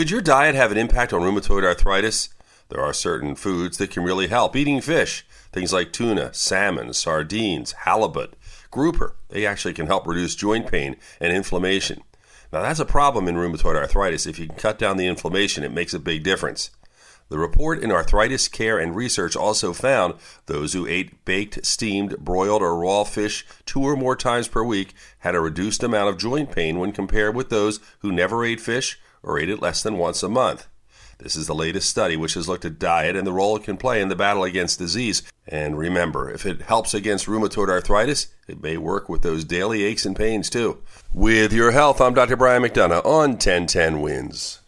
Could your diet have an impact on rheumatoid arthritis? There are certain foods that can really help. Eating fish, things like tuna, salmon, sardines, halibut, grouper, they actually can help reduce joint pain and inflammation. Now, that's a problem in rheumatoid arthritis. If you can cut down the inflammation, it makes a big difference. The report in Arthritis Care and Research also found those who ate baked, steamed, broiled, or raw fish two or more times per week had a reduced amount of joint pain when compared with those who never ate fish or ate it less than once a month. This is the latest study which has looked at diet and the role it can play in the battle against disease. And remember, if it helps against rheumatoid arthritis, it may work with those daily aches and pains too. With your health, I'm Dr. Brian McDonough on 1010 Wins.